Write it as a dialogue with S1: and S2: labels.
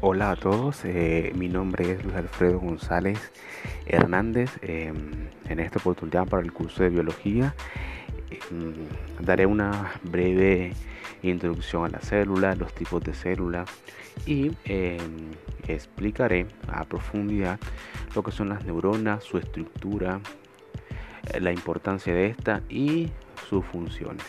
S1: Hola a todos, eh, mi nombre es Luis Alfredo González Hernández. Eh, en esta oportunidad para el curso de biología eh, daré una breve introducción a la célula, los tipos de células y em, explicaré a profundidad lo que son las neuronas, su estructura, la importancia de esta y sus funciones.